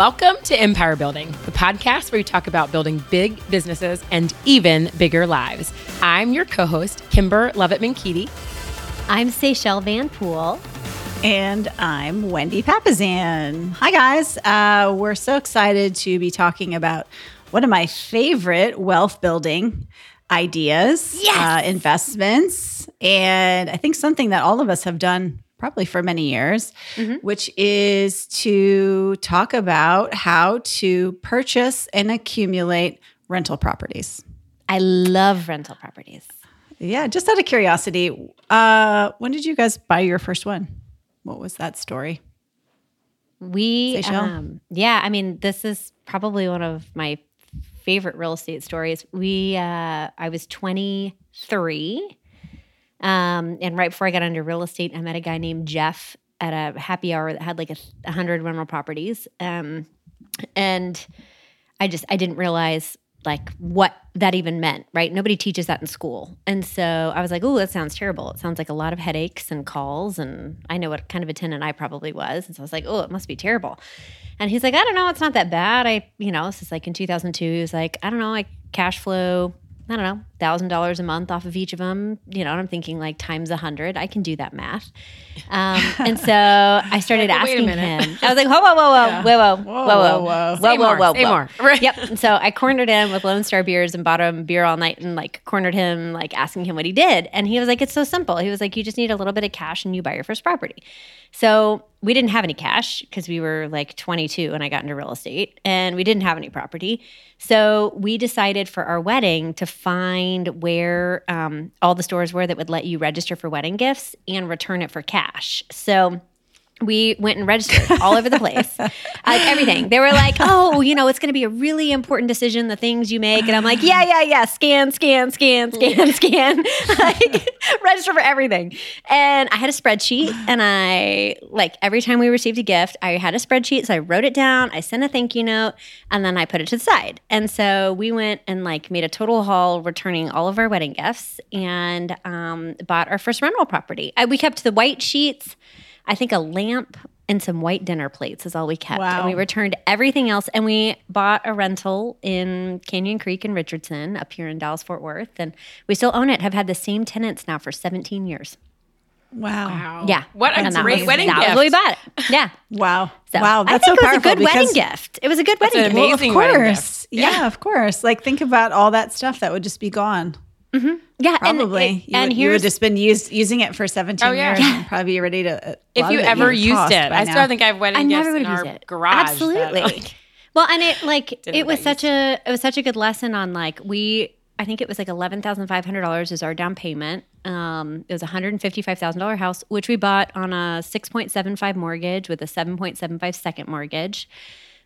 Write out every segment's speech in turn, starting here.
Welcome to Empire Building, the podcast where we talk about building big businesses and even bigger lives. I'm your co host, Kymber Lovett Menkiti. I'm Seychelle Van Poole. And I'm Wendy Papasan. Hi, guys. Uh, we're so excited to be talking about one of my favorite wealth building ideas, Yes! uh, investments, and I think something that all of us have done probably for many years, which is to talk about how to purchase and accumulate rental properties. I love rental properties. Yeah, just out of curiosity, uh, when did you guys buy your first one? What was that story? We, um, yeah, I mean, this is probably one of my favorite real estate stories. We, uh, I was 23. Um, and right before I got into real estate, I met a guy named Jeff at a happy hour that had like a, a hundred rental properties. Um, and I just, I didn't realize like what that even meant, right? Nobody teaches that in school. And so I was like, oh, that sounds terrible. It sounds like a lot of headaches and calls. And I know what kind of a tenant I probably was. And so I was like, oh, it must be terrible. And he's like, I don't know, it's not that bad. I, you know, this is like in 2002. He was like, I don't know, I cash flow, I don't know, thousand dollars a month off of each of them. You know, and I'm thinking like times a hundred. I can do that math. Um, and so I started Like, asking him. I was like, whoa, whoa, whoa, whoa, whoa, whoa, whoa, Whoa, whoa, whoa, whoa, whoa. whoa, whoa, more, whoa, say whoa. more. Right. Yep. And so I cornered him with Lone Star beers and bought him beer all night and like cornered him, like asking him what he did. And he was like, it's so simple. He was like, you just need a little bit of cash and you buy your first property. So we didn't have any cash because we were like 22 when I got into real estate and we didn't have any property. So we decided for our wedding to find where um, all the stores were that would let you register for wedding gifts and return it for cash. So we went and registered all over the place, like everything. They were like, "Oh, you know, it's going to be a really important decision. The things you make," and I'm like, "Yeah, yeah, yeah. Scan, scan, scan, scan, scan. like, register for everything." And I had a spreadsheet, and I like every time we received a gift, I had a spreadsheet, so I wrote it down. I sent a thank you note, and then I put it to the side. And so we went and like made a total haul, returning all of our wedding gifts, and um, bought our first rental property. I, we kept the white sheets. I think a lamp and some white dinner plates is all we kept. Wow. And we returned everything else. And we bought a rental in Canyon Creek in Richardson up here in Dallas, Fort Worth. And we still own it, have had the same tenants now for 17 years. Wow. Wow. Yeah. What a And that great was- wedding that gift. was we bought it. Yeah. Wow. So wow. I That's think so it was a good wedding gift. It was a good That's wedding an gift. amazing Of wedding course. gift. Yeah, of course. Like think about all that stuff that would just be gone. Yeah. and Probably. it- you, And, would, you would just been used, using it for 17 Oh, yeah. years Yeah. and probably be ready to. If you it ever you'd used it, by I now. still think I have wedding I gifts never would in use our it. garage. that, Absolutely. like, well, and it like it was such a it was such a good lesson on like we I think it was like eleven thousand five hundred dollars is our down payment. Um, it was a hundred and fifty five thousand dollar house, which we bought on a six point seven five mortgage with a seven point seven five second mortgage.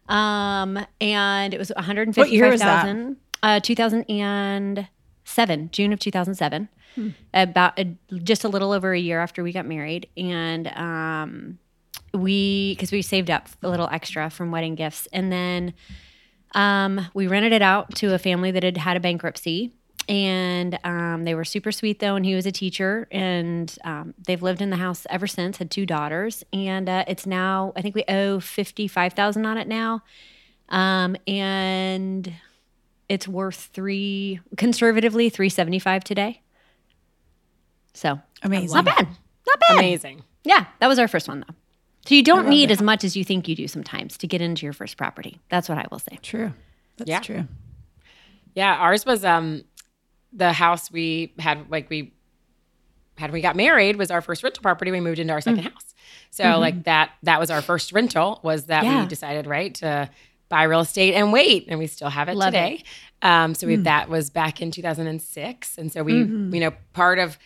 Um, and it was one hundred and What fifty year five was that? thousand. Uh, two thousand and seven, June of two thousand seven. Hmm. About a, just a little over a year after we got married, and um, we because we saved up a little extra from wedding gifts. And then um, we rented it out to a family that had had a bankruptcy. And um, they were super sweet though and he was a teacher. And um, they've lived in the house ever since had two daughters. And uh, it's now i think we owe 55000 on it now. Um, and it's worth three conservatively 375 today so Amazing. not bad not bad amazing. yeah, that was our first one though. So you don't need as much as you think you do sometimes to get into your first property. That's what I will say. True. That's Yeah. true. Yeah, ours was um the house we had like we had we got married was our first rental property. We moved into our 2nd house. So like that that was our first rental was that Yeah. we decided, right, to buy real estate and wait. And we still have it Love today. Um so we that was back in 2006. And so we you know, part of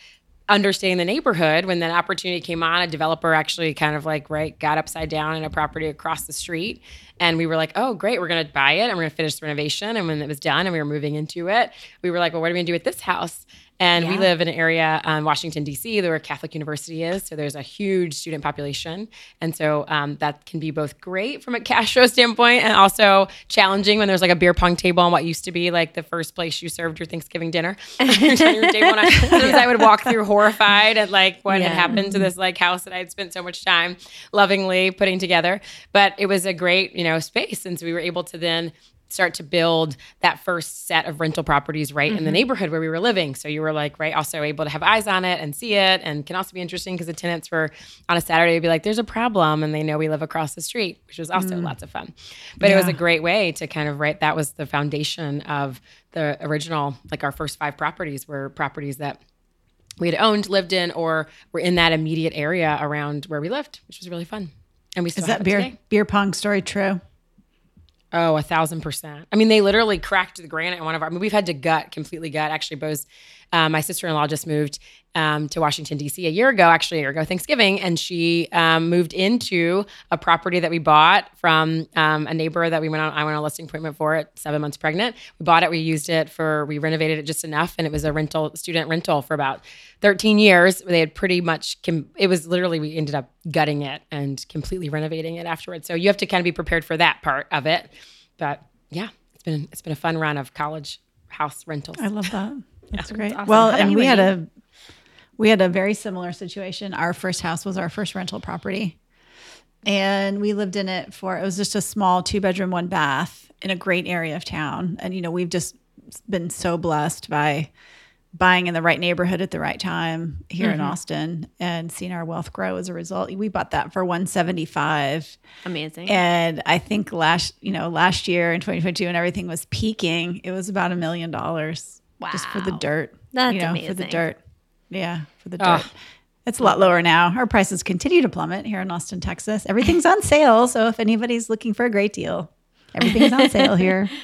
understanding the neighborhood when that opportunity came on a developer actually kind of like right got upside down in a property across the street and we were like oh great we're going to buy it and we're going to finish the renovation and when it was done and we were moving into it we were like well what are we going to do with this house And we live in an area, um, Washington, D.C., where Catholic University is. So there's a huge student population. And so um, that can be both great from a cash flow standpoint and also challenging when there's like a beer pong table on what used to be like the first place you served your Thanksgiving dinner. Your dining table. I, sometimes I would walk through horrified at like what had happened to this like house that I had spent so much time lovingly putting together. But it was a great, you know, space. And so we were able to then start to build that first set of rental properties right in the mm-hmm. neighborhood where we were living. So you were like, right, also able to have eyes on it and see it. And can also be interesting because the tenants were on a Saturday would be like, there's a problem. And they know we live across the street, which was also mm. lots of fun. But it was a great way to kind of, right, that was the foundation of the original, like our first five properties were properties that we had owned, lived in, or were in that immediate area around where we lived, which was really fun. And we still Is have that beer today. beer pong story true? Oh, a thousand percent. I mean, they literally cracked the granite in one of our. I mean, we've had to gut completely gut. Actually, Bo's, uh, my sister in law just moved um, to Washington D.C. a year ago. Actually, a year ago Thanksgiving, and she um, moved into a property that we bought from um, a neighbor that we went on. I went on a listing appointment for at seven months pregnant. We bought it. We used it for. We renovated it just enough, and it was a rental student rental for about 13 years. They had pretty much. Com- it was literally we ended up gutting it and completely renovating it afterwards. So you have to kind of be prepared for that part of it. But yeah, it's been it's been a fun run of college house rentals. I love that. That's great. awesome. Well, and we had a we had a very similar situation. Our first house was our first rental property. And we lived in it for it was just a small two bedroom, one bath in a great area of town. And you know, we've just been so blessed by buying in the right neighborhood at the right time here in Austin and seeing our wealth grow as a result. We bought that for 175 Amazing. and I think last, you know, last year in 2022 when everything was peaking, it was about a million dollars just for the dirt. That's you know, for the dirt. Yeah, for the dirt. Ah. It's a lot lower now. Our prices continue to plummet here in Austin, Texas. Everything's on sale, so if anybody's looking for a great deal, everything's on sale here.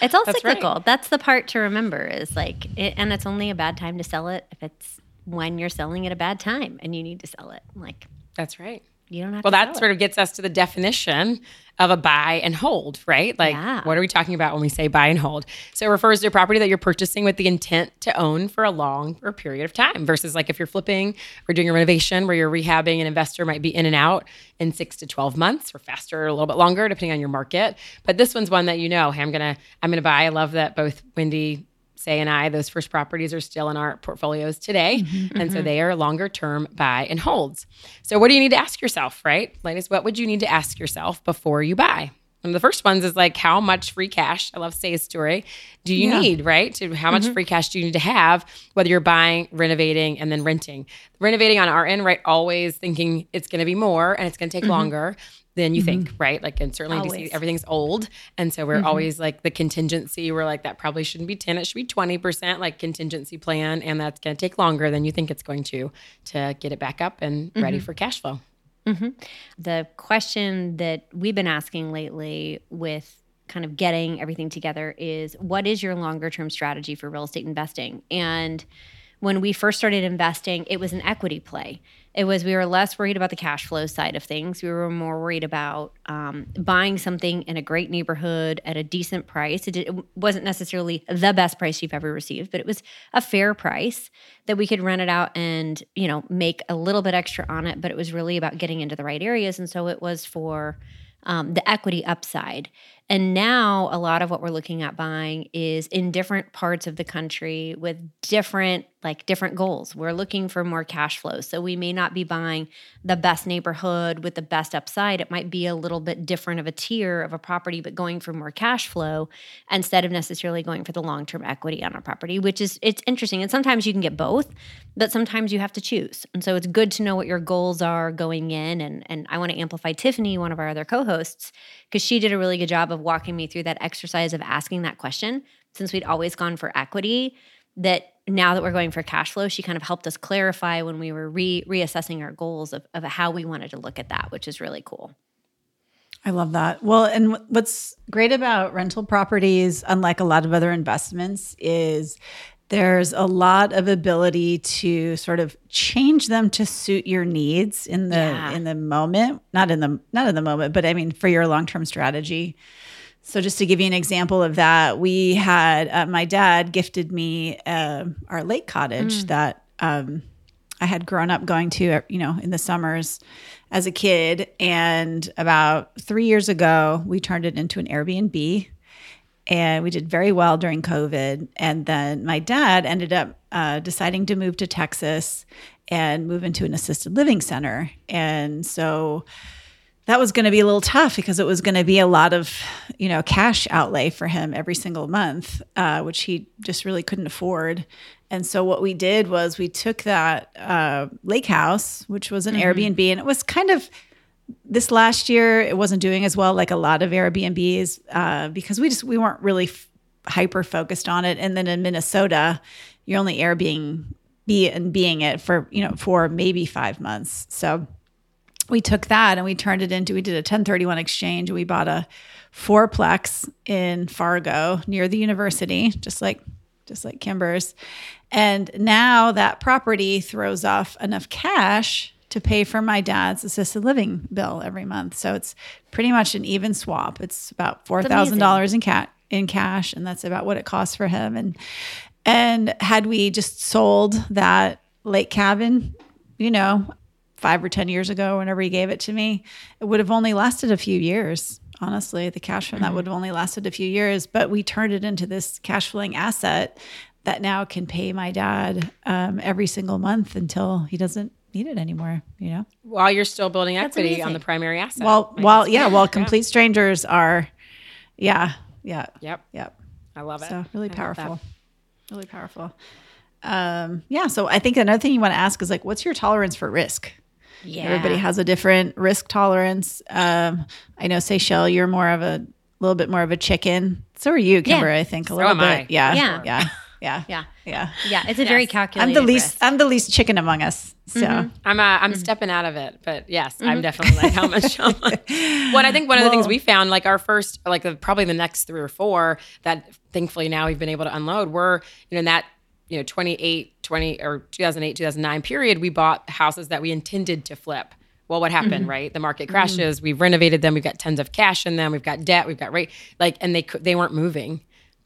It's all That's right. cyclical. That's the part to remember is like, it, and it's only a bad time to sell it if it's when you're selling at a bad time and you need to sell it. Like, That's right. you don't have Well, to that sell sort of gets us to the definition of a buy and hold, right? Like, Yeah. what are we talking about when we say buy and hold? So it refers to a property that you're purchasing with the intent to own for a long or period of time versus like if you're flipping or doing a renovation where you're rehabbing, an investor might be in and out in six to 12 months or faster or a little bit longer, depending on your market. But this one's one that you know, hey, I'm going to, I'm going to buy. I love that both Wendy, Say and I, those first properties are still in our portfolios today. Mm-hmm. and so mm-hmm. they are longer term buy and holds. So, what do you need to ask yourself, right? Ladies, what would you need to ask yourself before you buy? And the first ones is like, how much free cash? I love Say's story. Do you Yeah. need, right? To how much mm-hmm. free cash do you need to have, whether you're buying, renovating, and then renting? Renovating on our end, right? Always thinking it's going to be more and it's going to take longer than you think, right? Like, and certainly in DC, everything's old. And so we're Mm-hmm. always like the contingency, we're like, that probably shouldn't be 10, it should be 20% like contingency plan. And that's going to take longer than you think it's going to, to get it back up and ready Mm-hmm. for cash flow. the question that we've been asking lately with kind of getting everything together is what is your longer term strategy for real estate investing and when we first started investing it was an equity play it was we were less worried about the cash flow side of things. We were more worried about um, buying something in a great neighborhood at a decent price. It, did, it wasn't necessarily the best price you've ever received but it was a fair price that we could rent it out and you know make a little bit extra on it but it was really about getting into the right areas. And so it was for um, the equity upside and now a lot of what we're looking at buying is in different parts of the country with different like different goals. We're looking for more cash flow. So we may not be buying the best neighborhood with the best upside. It might be a little bit different of a tier of a property but going for more cash flow instead of necessarily going for the long-term equity on a property which is it's interesting. And sometimes you can get both but sometimes you have to choose. And so it's good to know what your goals are going in. And and i want to amplify tiffany one of our other co-hosts because she did a really good job of walking me through that exercise of asking that question since we'd always gone for equity that now that we're going for cash flow she kind of helped us clarify when we were re- reassessing our goals of, of how we wanted to look at that which is really cool I love that. Well, and what's great about rental properties, unlike a lot of other investments, is there's a lot of ability to sort of change them to suit your needs in the Yeah. in the moment, not in the not in the moment, but I mean for your long-term strategy. So, just to give you an example of that, we had uh, my dad gifted me uh, our lake cottage that um, I had grown up going to, you know, in the summers as a kid. And about three years ago, we turned it into an Airbnb and we did very well during COVID. And then my dad ended up uh, deciding to move to Texas and move into an assisted living center. And so that was going to be a little tough because it was going to be a lot of, you know, cash outlay for him every single month, uh, which he just really couldn't afford. And so what we did was we took that uh, lake house, which was an Airbnb, and it was kind of this last year it wasn't doing as well like a lot of airbnbs uh, because we just we weren't really f- hyper focused on it. And then in minnesota you're only airbnb and being it for you know for maybe five months. So we took that and we turned it into we did a 1031 exchange. We bought a fourplex in fargo near the university just like just like kymber's. And now that property throws off enough cash to pay for my dad's assisted living bill every month. So it's pretty much an even swap. It's about four thousand dollars in cat in cash, and that's about what it costs for him. And and had we just sold that lake cabin, you know, five or ten years ago, whenever he gave it to me, it would have only lasted a few years. Honestly, the cash from that would have only lasted a few years, but we turned it into this cash flowing asset that now can pay my dad um, every single month until he doesn't need it anymore, you know? While you're still building equity on the primary asset. Well, it's yeah, while complete strangers are, yeah, yeah, Yep. yep. I love it. So really I powerful, really powerful. Um, yeah. So I think another thing you want to ask is like, what's your tolerance for risk? Yeah. Everybody has a different risk tolerance. Um, I know, Seychelle, you're more of a little bit more of a chicken. So are you, Kymber, I think, a little am bit. I. Yeah. Yeah. Yeah. Yeah. Yeah. Yeah. Yeah. It's a very calculated. I'm the least, risk. I'm the least chicken among us. So mm-hmm. I'm uh, I'm mm-hmm. stepping out of it, but yes, I'm mm-hmm. definitely like how much. How much. What I think one of the things we found, like our first, like the, probably the next three or four that thankfully now we've been able to unload, were you know in that you know 28, 20 or 2008, 2009 period, we bought houses that we intended to flip. Well, what happened, right? The market crashes. We've renovated them. We've got tons of cash in them. We've got debt. We've got rate like, and they they weren't moving.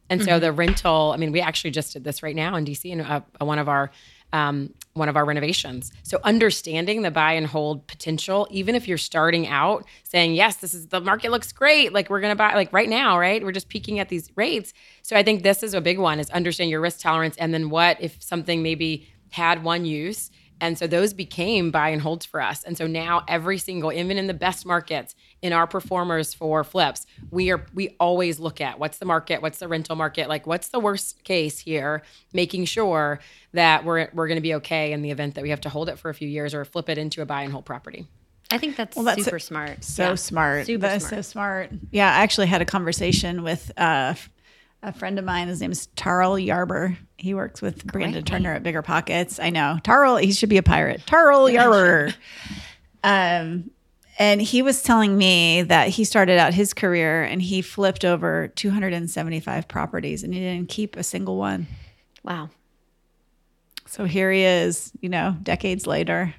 And so the rental, I mean, we actually just did this right now in DC in uh, one of our um, one of our renovations. So understanding the buy and hold potential, even if you're starting out saying, yes, this is the market looks great. Like we're gonna buy like right now, right? We're just peaking at these rates. So I think this is a big one is understand your risk tolerance and then what if something maybe had one use. And so those became buy and holds for us. And so now every single, even in the best markets, in our pro formas for flips, we are we always look at what's the market, what's the rental market, like what's the worst case here, making sure that we're we're going to be okay in the event that we have to hold it for a few years or flip it into a buy and hold property. I think that's, that's super a- smart. So Yeah. smart. Super That is smart. so smart. Yeah, I actually had a conversation with uh, a friend of mine. His name is Tarl Yarber. He works with Brandon Turner at BiggerPockets. I know. Tarl, he should be a pirate. Tarl Yarber. um, and he was telling me that he started out his career and he flipped over 275 properties and he didn't keep a single one. Wow. So here he is, you know, decades later.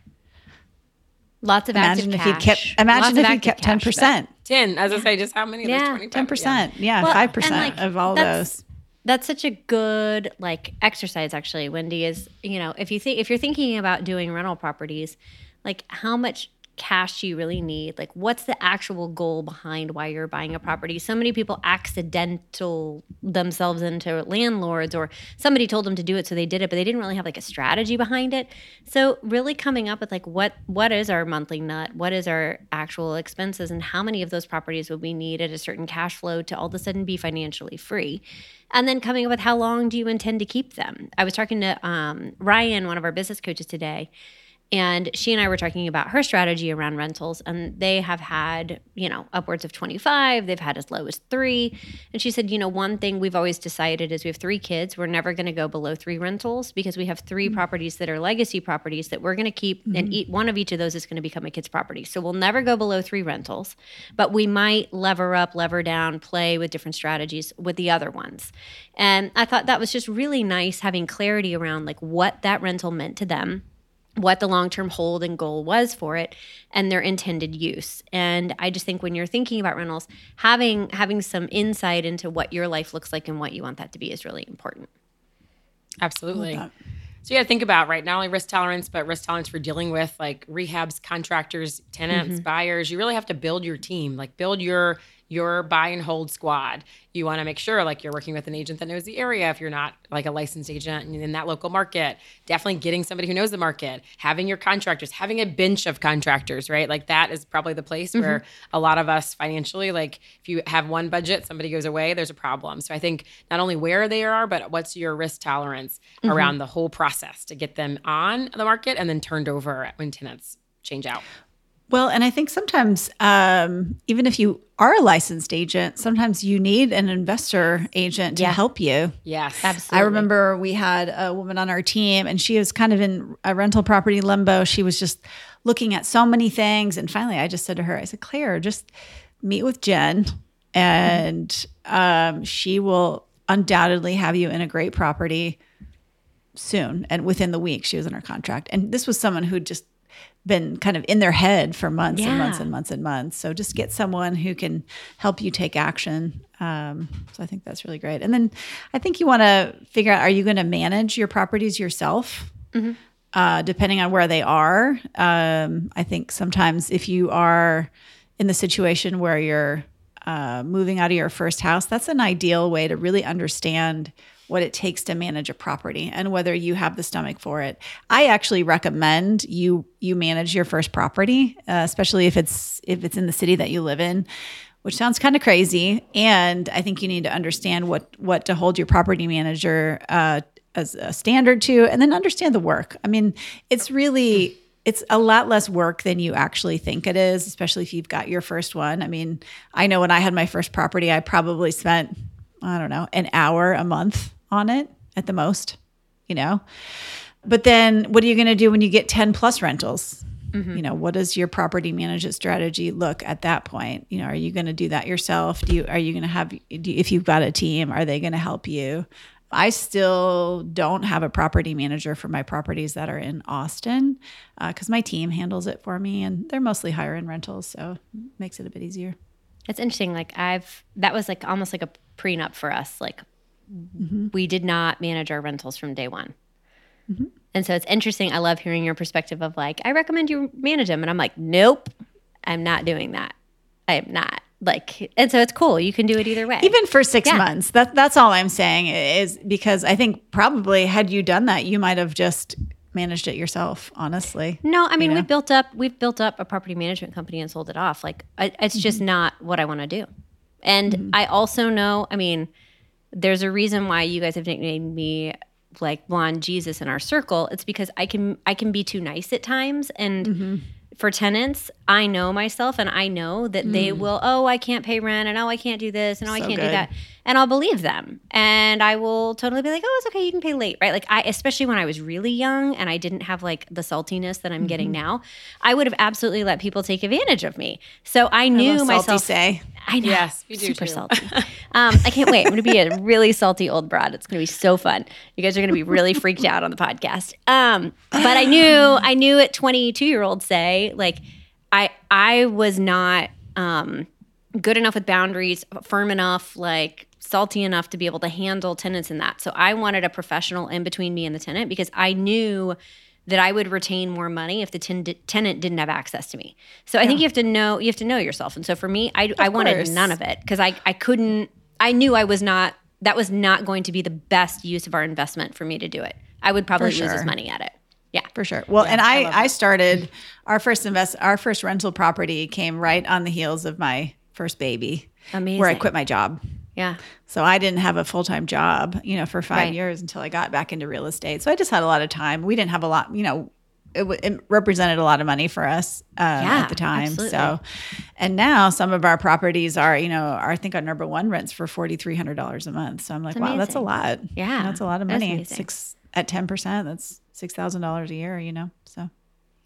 Lots of Imagine active if he kept imagine of if he kept ten cash, percent. Ten, as I say, just how many? Yeah, There's 25. Ten percent. Yeah, Well, five and, percent like, of all those. That's such a good like exercise actually, Wendy, is you know, if you think if you're thinking about doing rental properties, like how much cash do you really need? Like what's the actual goal behind why you're buying a property? So many people accidental themselves into landlords or somebody told them to do it so they did it, but they didn't really have like a strategy behind it. So really coming up with like what what is our monthly nut? What is our actual expenses and how many of those properties would we need at a certain cash flow to all of a sudden be financially free? and then coming up with how long do you intend to keep them i was talking to um, ryan one of our business coaches today and she and i were talking about her strategy around rentals and they have had you know upwards of 25 they've had as low as three. And she said you know one thing we've always decided is we have three kids. We're never going to go below three rentals because we have 3 mm-hmm. properties that are legacy properties that we're going to keep and mm-hmm. eat one of each of those is going to become a kid's property. So we'll never go below three rentals but we might lever up lever down play with different strategies with the other ones. And i thought that was just really nice having clarity around like what that rental meant to them what the long-term hold and goal was for it and their intended use and i just think when you're thinking about rentals having having some insight into what your life looks like and what you want that to be is really important Absolutely. So you got to think about right not only risk tolerance, but risk tolerance for dealing with like rehabs, contractors, tenants, mm-hmm. buyers. You really have to build your team, like build your your buy and hold squad. You want to make sure like you're working with an agent that knows the area if you're not like a licensed agent in that local market. Definitely getting somebody who knows the market, having your contractors, having a bench of contractors, right? Like that is probably the place mm-hmm. where a lot of us financially like if you have one budget, somebody goes away, there's a problem. So I think not only where they are, but what's your risk tolerance mm-hmm. around the whole process to get them on the market and then turned over when tenants change out. Well, and I think sometimes, um, even if you are a licensed agent, sometimes you need an investor agent to Yeah. help you. Yes. absolutely I remember we had a woman on our team and she was kind of in a rental property limbo. She was just looking at so many things. And finally, I just said to her, I said, Claire, just meet with Jen and um, she will undoubtedly have you in a great property soon. And within the week, she was in her contract. And this was someone who'd just been kind of in their head for months and months and months and months. So just get someone who can help you take action. Um, so I think that's really great. And then I think you want to figure out: Are you going to manage your properties yourself? Uh, depending on where they are, um, I think sometimes if you are in the situation where you're uh, moving out of your first house, that's an ideal way to really understand what it takes to manage a property and whether you have the stomach for it. I actually recommend you you manage your first property, uh, especially if it's if it's in the city that you live in, which sounds kind of crazy. And I think you need to understand what what to hold your property manager uh, as a standard to, and then understand the work. I mean, it's really it's a lot less work than you actually think it is, especially if you've got your first one. I mean, I know when I had my first property, I probably spent, I don't know, an hour a month on it at the most, you know? But then what are you going to do when you get 10 plus rentals? Mm-hmm. You know, what does your property management strategy look at that point? You know, are you going to do that yourself? Do you, are you going to have, do you, if you've got a team, are they going to help you? I still don't have a property manager for my properties that are in Austin uh, because my team handles it for me and they're mostly higher end rentals. So it makes it a bit easier. It's interesting. Like I've that was like almost like a prenup for us. Like Mm-hmm. we did not manage our rentals from day one. Mm-hmm. And so it's interesting. I love hearing your perspective of like, I recommend you manage them. And I'm like, nope, I'm not doing that. I am not. Like, and so it's cool. You can do it either way. Even for six Yeah. months. That that's all I'm saying is because I think probably had you done that, you might have just managed it yourself, honestly. No, I mean know? we built up we've built up a property management company and sold it off. Like I, it's just mm-hmm. not what I want to do. And mm-hmm. I also know, I mean, there's a reason why you guys have nicknamed me like blonde Jesus in our circle. It's because I can I can be too nice at times and for tenants, I know myself and I know that they will, oh, I can't pay rent and oh, I can't do this and oh, I can't do that. And I'll believe them. And I will totally be like, oh, it's okay, you can pay late, right? Like I especially when I was really young and I didn't have like the saltiness that I'm Mm-hmm. getting now, I would have absolutely let people take advantage of me. So I knew salty myself say. I know. Yes, we do Super too. salty. Um, I can't wait. I'm going to be a really salty old broad. It's going to be so fun. You guys are going to be really freaked out on the podcast. Um, but I knew, I knew at 22 year old say, like, I, I was not um, good enough with boundaries, firm enough, like salty enough to be able to handle tenants in that. So I wanted a professional in between me and the tenant because I knew that I would retain more money if the ten- tenant didn't have access to me. So I think you have to know you have to know yourself. And so for me, I, I wanted none of it because I I couldn't. I knew I was not. That was not going to be the best use of our investment for me to do it. I would probably lose sure. as money at it. Yeah. For sure. Well, and I, I, started our first invest our first rental property came right on the heels of my first baby. Where I quit my job. Yeah. So I didn't have a full time job, you know, for five Right. years until I got back into real estate. So I just had a lot of time. We didn't have a lot, you know, it, w- it represented a lot of money for us uh, Yeah, at the time. absolutely. So, and now some of our properties are, you know, are, I think our number one rents for forty three hundred dollars a month. So I'm like, wow, that's a lot. Yeah, that's a lot of money. Six at ten percent, that's six thousand dollars a year. You know, so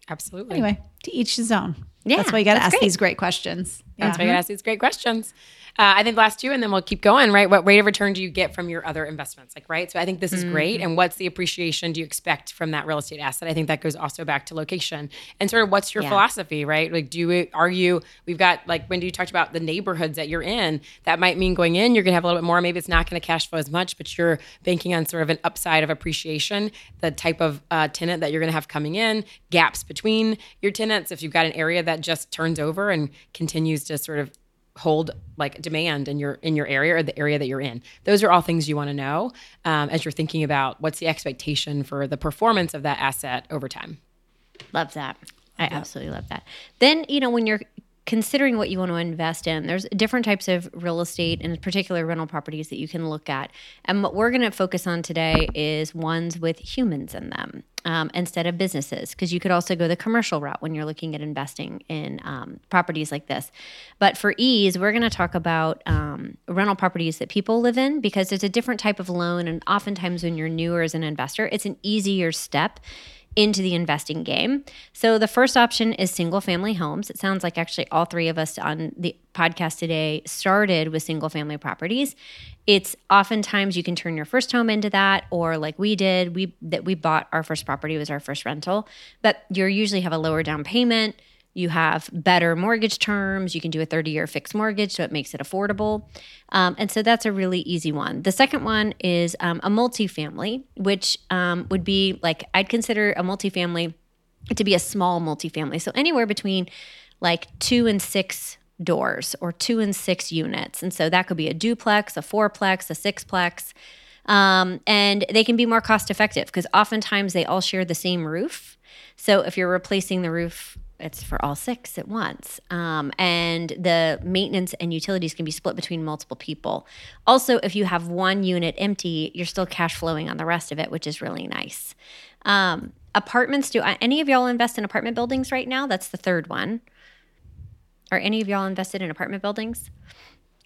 Absolutely. anyway, to each his own. Yeah, that's why you got to ask great. these great questions. That's why I ask these great questions. Uh, I think last two, and then we'll keep going. Right? What rate of return do you get from your other investments? Like, right? So I think this is great. Mm-hmm. And what's the appreciation do you expect from that real estate asset? I think that goes also back to location and sort of what's your Yeah. philosophy, right? Like, do you are you? We've got like when you talked about the neighborhoods that you're in. That might mean going in, you're gonna have a little bit more. Maybe it's not gonna cash flow as much, but you're banking on sort of an upside of appreciation. The type of uh, tenant that you're gonna have coming in, gaps between your tenants. If you've got an area that just turns over and continues to sort of hold like demand in your in your area or the area that you're in those are all things you want to know um, as you're thinking about what's the expectation for the performance of that asset over time Love that. I absolutely love that. Then, you know, when you're considering what you want to invest in, there's different types of real estate and particular rental properties that you can look at. And what we're going to focus on today is ones with humans in them um, instead of businesses, because you could also go the commercial route when you're looking at investing in um, properties like this. But for ease, we're going to talk about um, rental properties that people live in because it's a different type of loan. And oftentimes, when you're newer as an investor, it's an easier step into the investing game. So the first option is single family homes. It sounds like actually all three of us on the podcast today started with single family properties. It's oftentimes you can turn your first home into that or like we did, we that we bought our first property was our first rental, but you usually have a lower down payment. You have better mortgage terms. You can do a 30 year fixed mortgage, so it makes it affordable. Um, and so that's a really easy one. The second one is um, a multifamily, which um, would be like I'd consider a multifamily to be a small multifamily. So anywhere between like two and six doors or two and six units. And so that could be a duplex, a fourplex, a sixplex. Um, and they can be more cost effective because oftentimes they all share the same roof. So if you're replacing the roof, it's for all six at once. Um, and the maintenance and utilities can be split between multiple people. Also, if you have one unit empty, you're still cash flowing on the rest of it, which is really nice. Um, apartments, do any of y'all invest in apartment buildings right now? That's the third one. Are any of y'all invested in apartment buildings?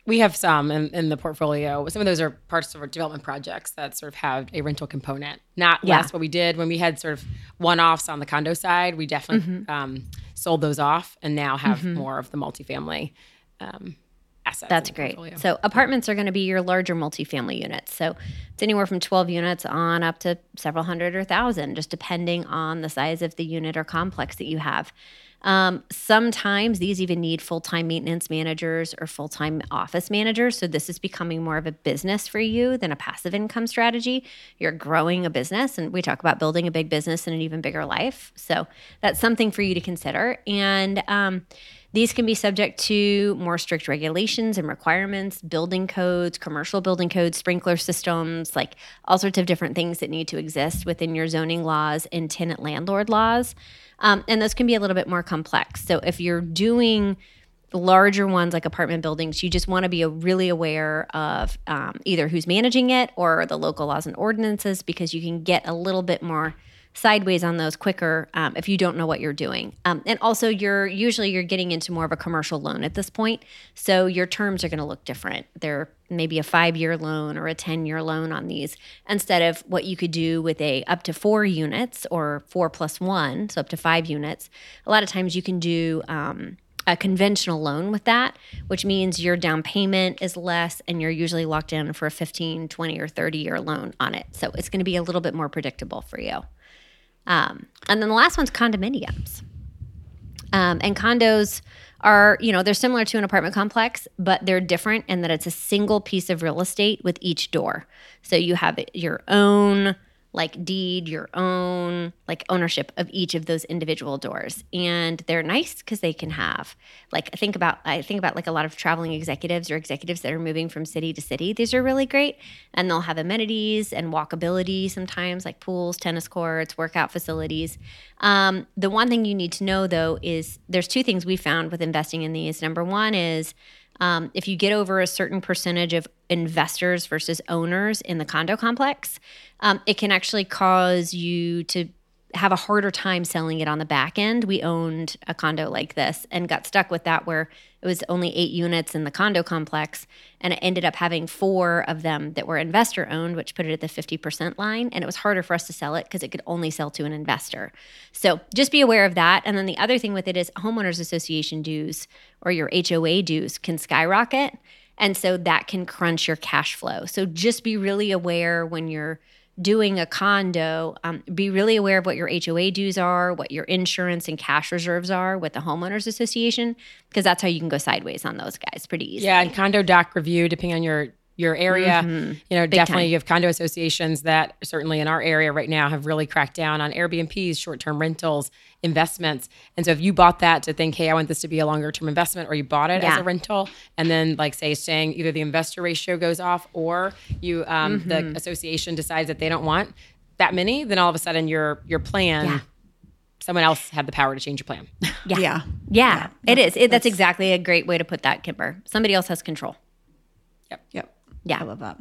We have some in, in the portfolio some of those are parts of our development projects that sort of have a rental component not Yeah. less what we did when we had sort of one-offs on the condo side we definitely Mm-hmm. um, sold those off and now have more of the multifamily um, assets That's great. portfolio. So apartments are going to be your larger multifamily units. So it's anywhere from 12 units on up to several hundred or thousand, just depending on the size of the unit or complex that you have. Um, sometimes these even need full time maintenance managers or full time office managers. So this is becoming more of a business for you than a passive income strategy. You're growing a business, and we talk about building a big business and an even bigger life. So that's something for you to consider. And um, these can be subject to more strict regulations and requirements, building codes, commercial building codes, sprinkler systems, like all sorts of different things that need to exist within your zoning laws and tenant landlord laws. Um, and those can be a little bit more complex. So if you're doing larger ones like apartment buildings, you just want to be really aware of um, either who's managing it or the local laws and ordinances because you can get a little bit more sideways on those quicker um, if you don't know what you're doing. Um, and also, you're usually you're getting into more of a commercial loan at this point, so your terms are going to look different. They're maybe a five year loan or a ten year loan on these instead of what you could do with a up to four units or four plus one, so up to five units. A lot of times you can do. Um, a conventional loan with that, which means your down payment is less and you're usually locked in for a 15, 20, or 30 year loan on it. So it's going to be a little bit more predictable for you. Um, and then the last one's condominiums. Um, and condos are, you know, they're similar to an apartment complex, but they're different in that it's a single piece of real estate with each door. So you have your own like deed, your own like ownership of each of those individual doors. And they're nice because they can have like think about I think about like a lot of traveling executives or executives that are moving from city to city. These are really great. And they'll have amenities and walkability sometimes, like pools, tennis courts, workout facilities. Um, the one thing you need to know though is there's two things we found with investing in these. Number one is um, if you get over a certain percentage of investors versus owners in the condo complex, um, it can actually cause you to have a harder time selling it on the back end. We owned a condo like this and got stuck with that where it was only eight units in the condo complex. And it ended up having four of them that were investor owned, which put it at the 50% line. And it was harder for us to sell it because it could only sell to an investor. So just be aware of that. And then the other thing with it is homeowners association dues or your HOA dues can skyrocket. And so that can crunch your cash flow. So just be really aware when you're doing a condo, um, be really aware of what your HOA dues are, what your insurance and cash reserves are with the homeowners association, because that's how you can go sideways on those guys pretty easily. Yeah, and condo doc review, depending on your your area. Mm-hmm. You know, definitely time. you have condo associations that certainly in our area right now have really cracked down on Airbnbs, short term rentals, investments. And so if you bought that to think, hey, I want this to be a longer term investment, or you bought it as a rental, and then like say saying either the investor ratio goes off or you um, Mm-hmm. the association decides that they don't want that many, then all of a sudden your your plan. Yeah. Someone else had the power to change your plan. Yeah. Yeah. Yeah, it is. It, that's exactly a great way to put that, Kymber. Somebody else has control. Yep. Yep. Yeah. I love that.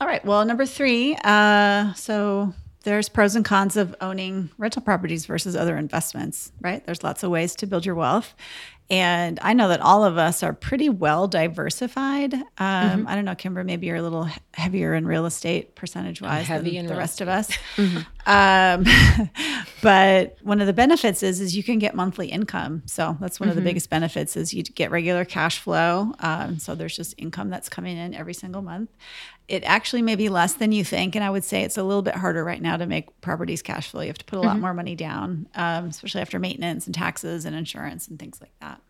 All right. Well, number three. Uh, so there's pros and cons of owning rental properties versus other investments, right? There's lots of ways to build your wealth. And I know that all of us are pretty well diversified. Um, Mm-hmm. I don't know, Kymber, maybe you're a little heavier in real estate percentage wise than the rest of us. Um, but one of the benefits is is you can get monthly income. So that's one of the biggest benefits is you get regular cash flow. Um, so there's just income that's coming in every single month. It actually may be less than you think, and I would say it's a little bit harder right now to make properties cash flow. You have to put a lot more money down, um, especially after maintenance and taxes and insurance and things like that.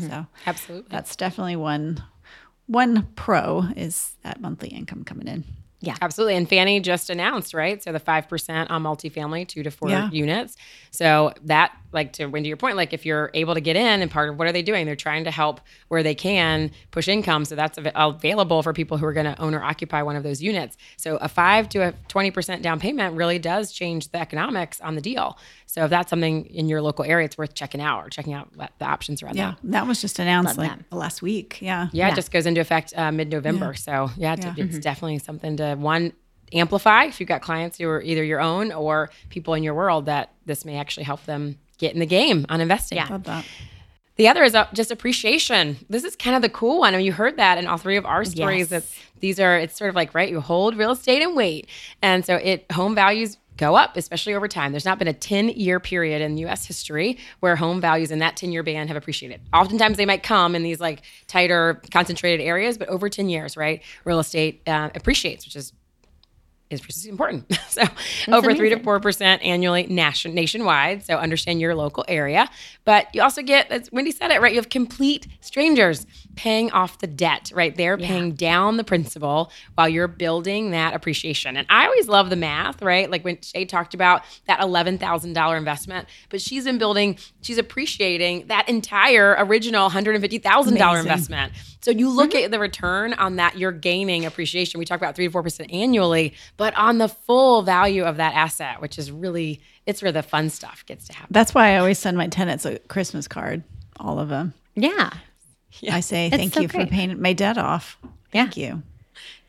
So Absolutely. that's definitely one one pro is that monthly income coming in. Yeah. Absolutely. And Fannie just announced, right? So the 5% on multifamily, two to four Yeah. units. So that, like to Wendy, your point, like if you're able to get in and part of what are they doing? They're trying to help where they can push income. So that's available for people who are going to own or occupy one of those units. So a five to a 20% down payment really does change the economics on the deal. So if that's something in your local area, it's worth checking out or checking out what the options around Yeah, that. that was just announced Love like last week. Yeah. Yeah, Yeah. it just goes into effect uh, mid November. So yeah, t- Yeah. it's definitely something to one amplify if you've got clients who are either your own or people in your world that this may actually help them get in the game on investing. Yeah. Love that. The other is uh, just appreciation. This is kind of the cool one. I mean, you heard that in all three of our stories. Yes. That these are it's sort of like right. You hold real estate and wait, and so it home values go up, especially over time. There's not been a 10 year period in U.S. history where home values in that 10 year band have appreciated. Oftentimes they might come in these like tighter, concentrated areas, but over 10 years, right, real estate uh, appreciates, which is is important. so over three to four percent annually nation, nationwide. So understand your local area, but you also get, as Wendy said it right, you have complete strangers paying off the debt. Right, they're paying down the principal while you're building that appreciation. And I always love the math. Right, like when Shay talked about that eleven thousand dollar investment, but she's been building, she's appreciating that entire original hundred and fifty thousand dollar investment. So you look at the return on that, you're gaining appreciation. We talk about three to four percent annually, but on the full value of that asset, which is really it's where the fun stuff gets to happen. That's why I always send my tenants a Christmas card, all of them. Yeah. I say thank so you for paying my debt off. Thank you.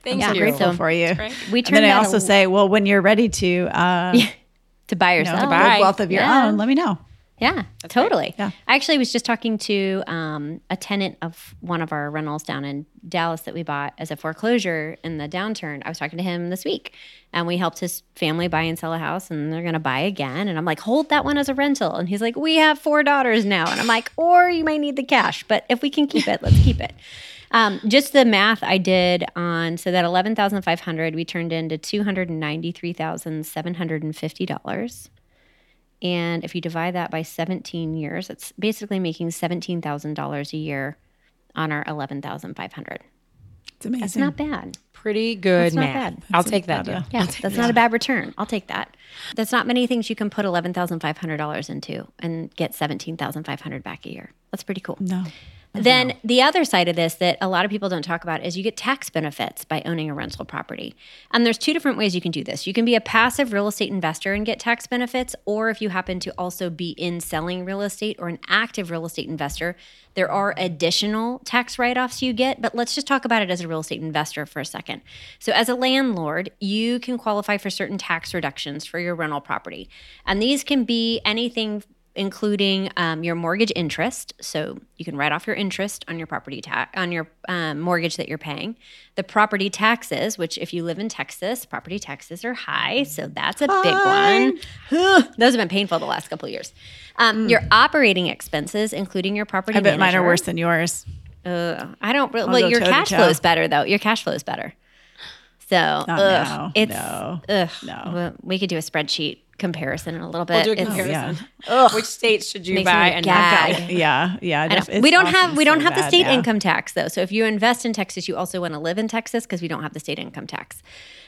Thank I'm so grateful So- for you. We And then I also a- say, well, when you're ready to, uh, to buy know, yourself. build buy. wealth of your Yeah. own, let me know. Yeah, totally. Yeah. I actually was just talking to um, a tenant of one of our rentals down in Dallas that we bought as a foreclosure in the downturn. I was talking to him this week, and we helped his family buy and sell a house, and they're going to buy again. And I'm like, hold that one as a rental. And he's like, we have four daughters now. And I'm like, or you might need the cash, but if we can keep it, let's keep it. Um, just the math I did on so that eleven thousand five hundred we turned into two hundred and ninety three thousand seven hundred and fifty dollars. And if you divide that by 17 years, it's basically making $17,000 a year on our 11,500. It's amazing. That's not bad. Pretty good That's not math. bad. I'll take that. not deal. a- Yeah, that's not a bad return. I'll take that. That's not many things you can put $11,500 into and get 17,500 back a year. That's pretty cool. no. Then the other side of this that a lot of people don't talk about is you get tax benefits by owning a rental property. And there's two different ways you can do this. You can be a passive real estate investor and get tax benefits, or if you happen to also be in selling real estate or an active real estate investor, there are additional tax write-offs you get, but let's just talk about it as a real estate investor for a second. Second. So, as a landlord, you can qualify for certain tax reductions for your rental property. And these can be anything including um, your mortgage interest. So you can write off your interest on your property tax on your um, mortgage that you're paying. The property taxes, which if you live in Texas, property taxes are high, so that's a big one. Those have been painful the last couple of years. Um, Your operating expenses, including your property. I bet mine are worse than yours. Ugh, I don't really. Well, your cash flow is better though. Your cash flow is better. So Not ugh, now. it's No. ugh. No. We could do a spreadsheet comparison in a little bit. We'll bit. do a It's- comparison. yeah. Which states should you Makes buy wanna and gag. not buy? Yeah, yeah. I know. def- it's we don't awesome have we don't so have the state now. income tax though. So if you invest in Texas, you also want to live in Texas because we don't have the state income tax.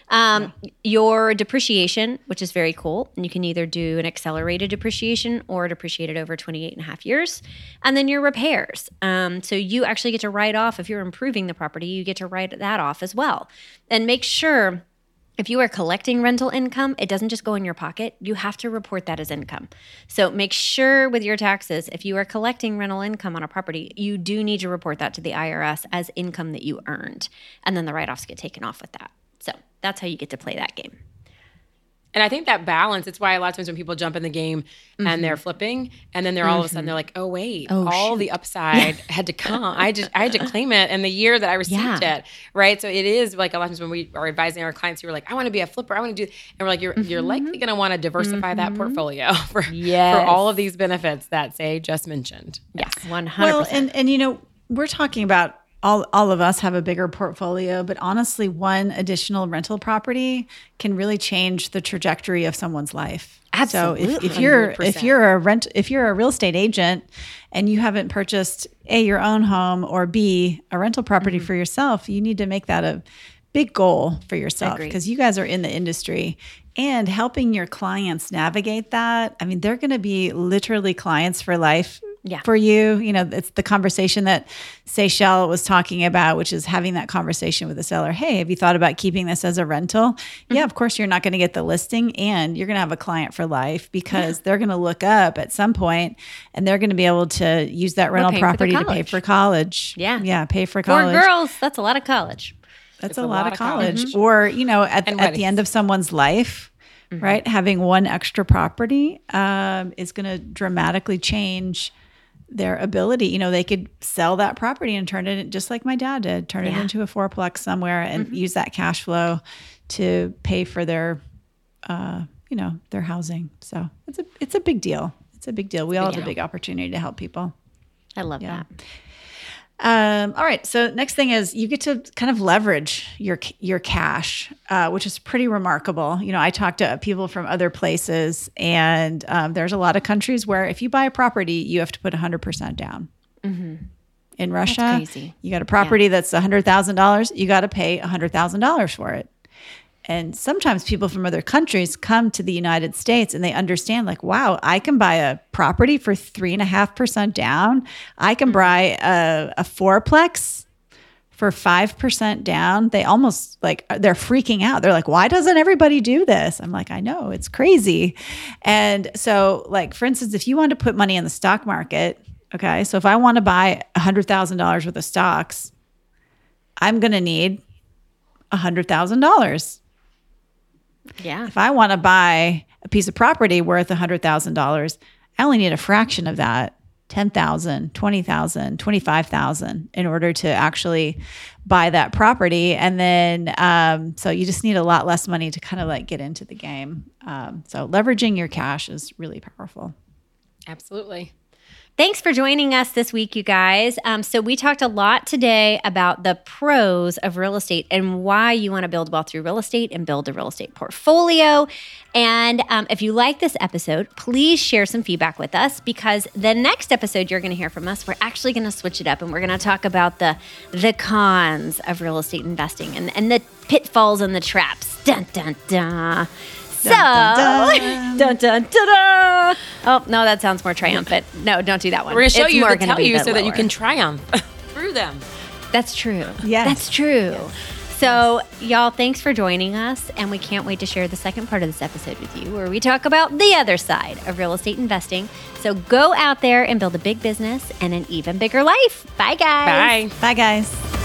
Um, Your depreciation, which is very cool, and you can either do an accelerated depreciation or depreciate it over 28 and a half years. And then your repairs. Um, so you actually get to write off, if you're improving the property, you get to write that off as well. And make sure if you are collecting rental income, it doesn't just go in your pocket. You have to report that as income. So make sure with your taxes, if you are collecting rental income on a property, you do need to report that to the IRS as income that you earned. And then the write offs get taken off with that. So that's how you get to play that game. And I think that balance, it's why a lot of times when people jump in the game and they're mm-hmm. flipping and then they're all of a sudden they're mm-hmm. like, oh wait, oh, all the upside had to come. I just I had to claim it in the year that I received Yeah. it. Right. So it is like a lot of times when we are advising our clients who are like, I want to be a flipper, I want to do and we're like, you're you're mm-hmm. likely gonna want to diversify that portfolio for, Yes. for all of these benefits that say just mentioned. Yes, 100%. Well, and and you know, we're talking about all all of us have a bigger portfolio, but honestly, one additional rental property can really change the trajectory of someone's life. So if, if you're if 100%. you're a rent if you're a real estate agent and you haven't purchased a your own home or b a rental property Mm-hmm. for yourself, you need to make that a big goal for yourself because you guys are in the industry and helping your clients navigate that. I mean, they're going to be literally clients for life Yeah. for you. You know, it's the conversation that Seychelle was talking about, which is having that conversation with the seller. Hey, have you thought about keeping this as a rental? Mm-hmm. Yeah, of course, you're not going to get the listing and you're going to have a client for life because they're going to look up at some point and they're going to be able to use that rental for property to pay for college. Yeah. Yeah, pay for for college. girls, that's a lot of college. That's a, lot, of college. Or, you know, at, at the end of someone's life, right? Having one extra property um, is going to dramatically change their ability. You know, they could sell that property and turn it, just like my dad did, turn it into a fourplex somewhere and use that cash flow to pay for their, uh, you know, their housing. So it's a, it's a big deal. It's a big deal. We all have a big opportunity to help people. I love Yeah. that. Um, all right. So next thing is you get to kind of leverage your your cash, uh, which is pretty remarkable. You know, I talked to people from other places, and um, there's a lot of countries where if you buy a property, you have to put 100 percent down. In Russia, you got a property that's hundred thousand dollars, you got to pay hundred thousand dollars for it. And sometimes people from other countries come to the United States and they understand, like, wow, I can buy a property for three and a half percent down. I can mm-hmm. buy a, a fourplex for 5% down. They almost like uh, they're freaking out. They're like, why doesn't everybody do this? I'm like, I know, it's crazy. And so, like, for instance, if you want to put money in the stock market, okay, so if I want to buy a $100,000 worth of stocks, I'm going to need a $100,000 Yeah. if I want to buy a piece of property worth $100,000, I only need a fraction of that 10,000, 20,000, 25,000 in order to actually buy that property. And then, um, so you just need a lot less money to kind of like get into the game. Um, so leveraging your cash is really powerful. Absolutely. Thanks for joining us this week, you guys. Um, so, we talked a lot today about the pros of real estate and why you want to build wealth through real estate and build a real estate portfolio. And um, if you like this episode, please share some feedback with us because the next episode you're going to hear from us, we're actually going to switch it up and we're going to talk about the the cons of real estate investing and, and the pitfalls and the traps. Dun dun dun. So, dun. dun, dun, dun, dun. Oh, no, that sounds more triumphant. No, don't do that one. We're going to show It's you more to tell you bit so that you can triumph through them. That's true. Yes. That's true. So, y'all, thanks for joining us. And we can't wait to share the second part of this episode with you, where we talk about the other side of real estate investing. So, go out there and build a big business and an even bigger life. Bye, guys. Bye. Bye, guys.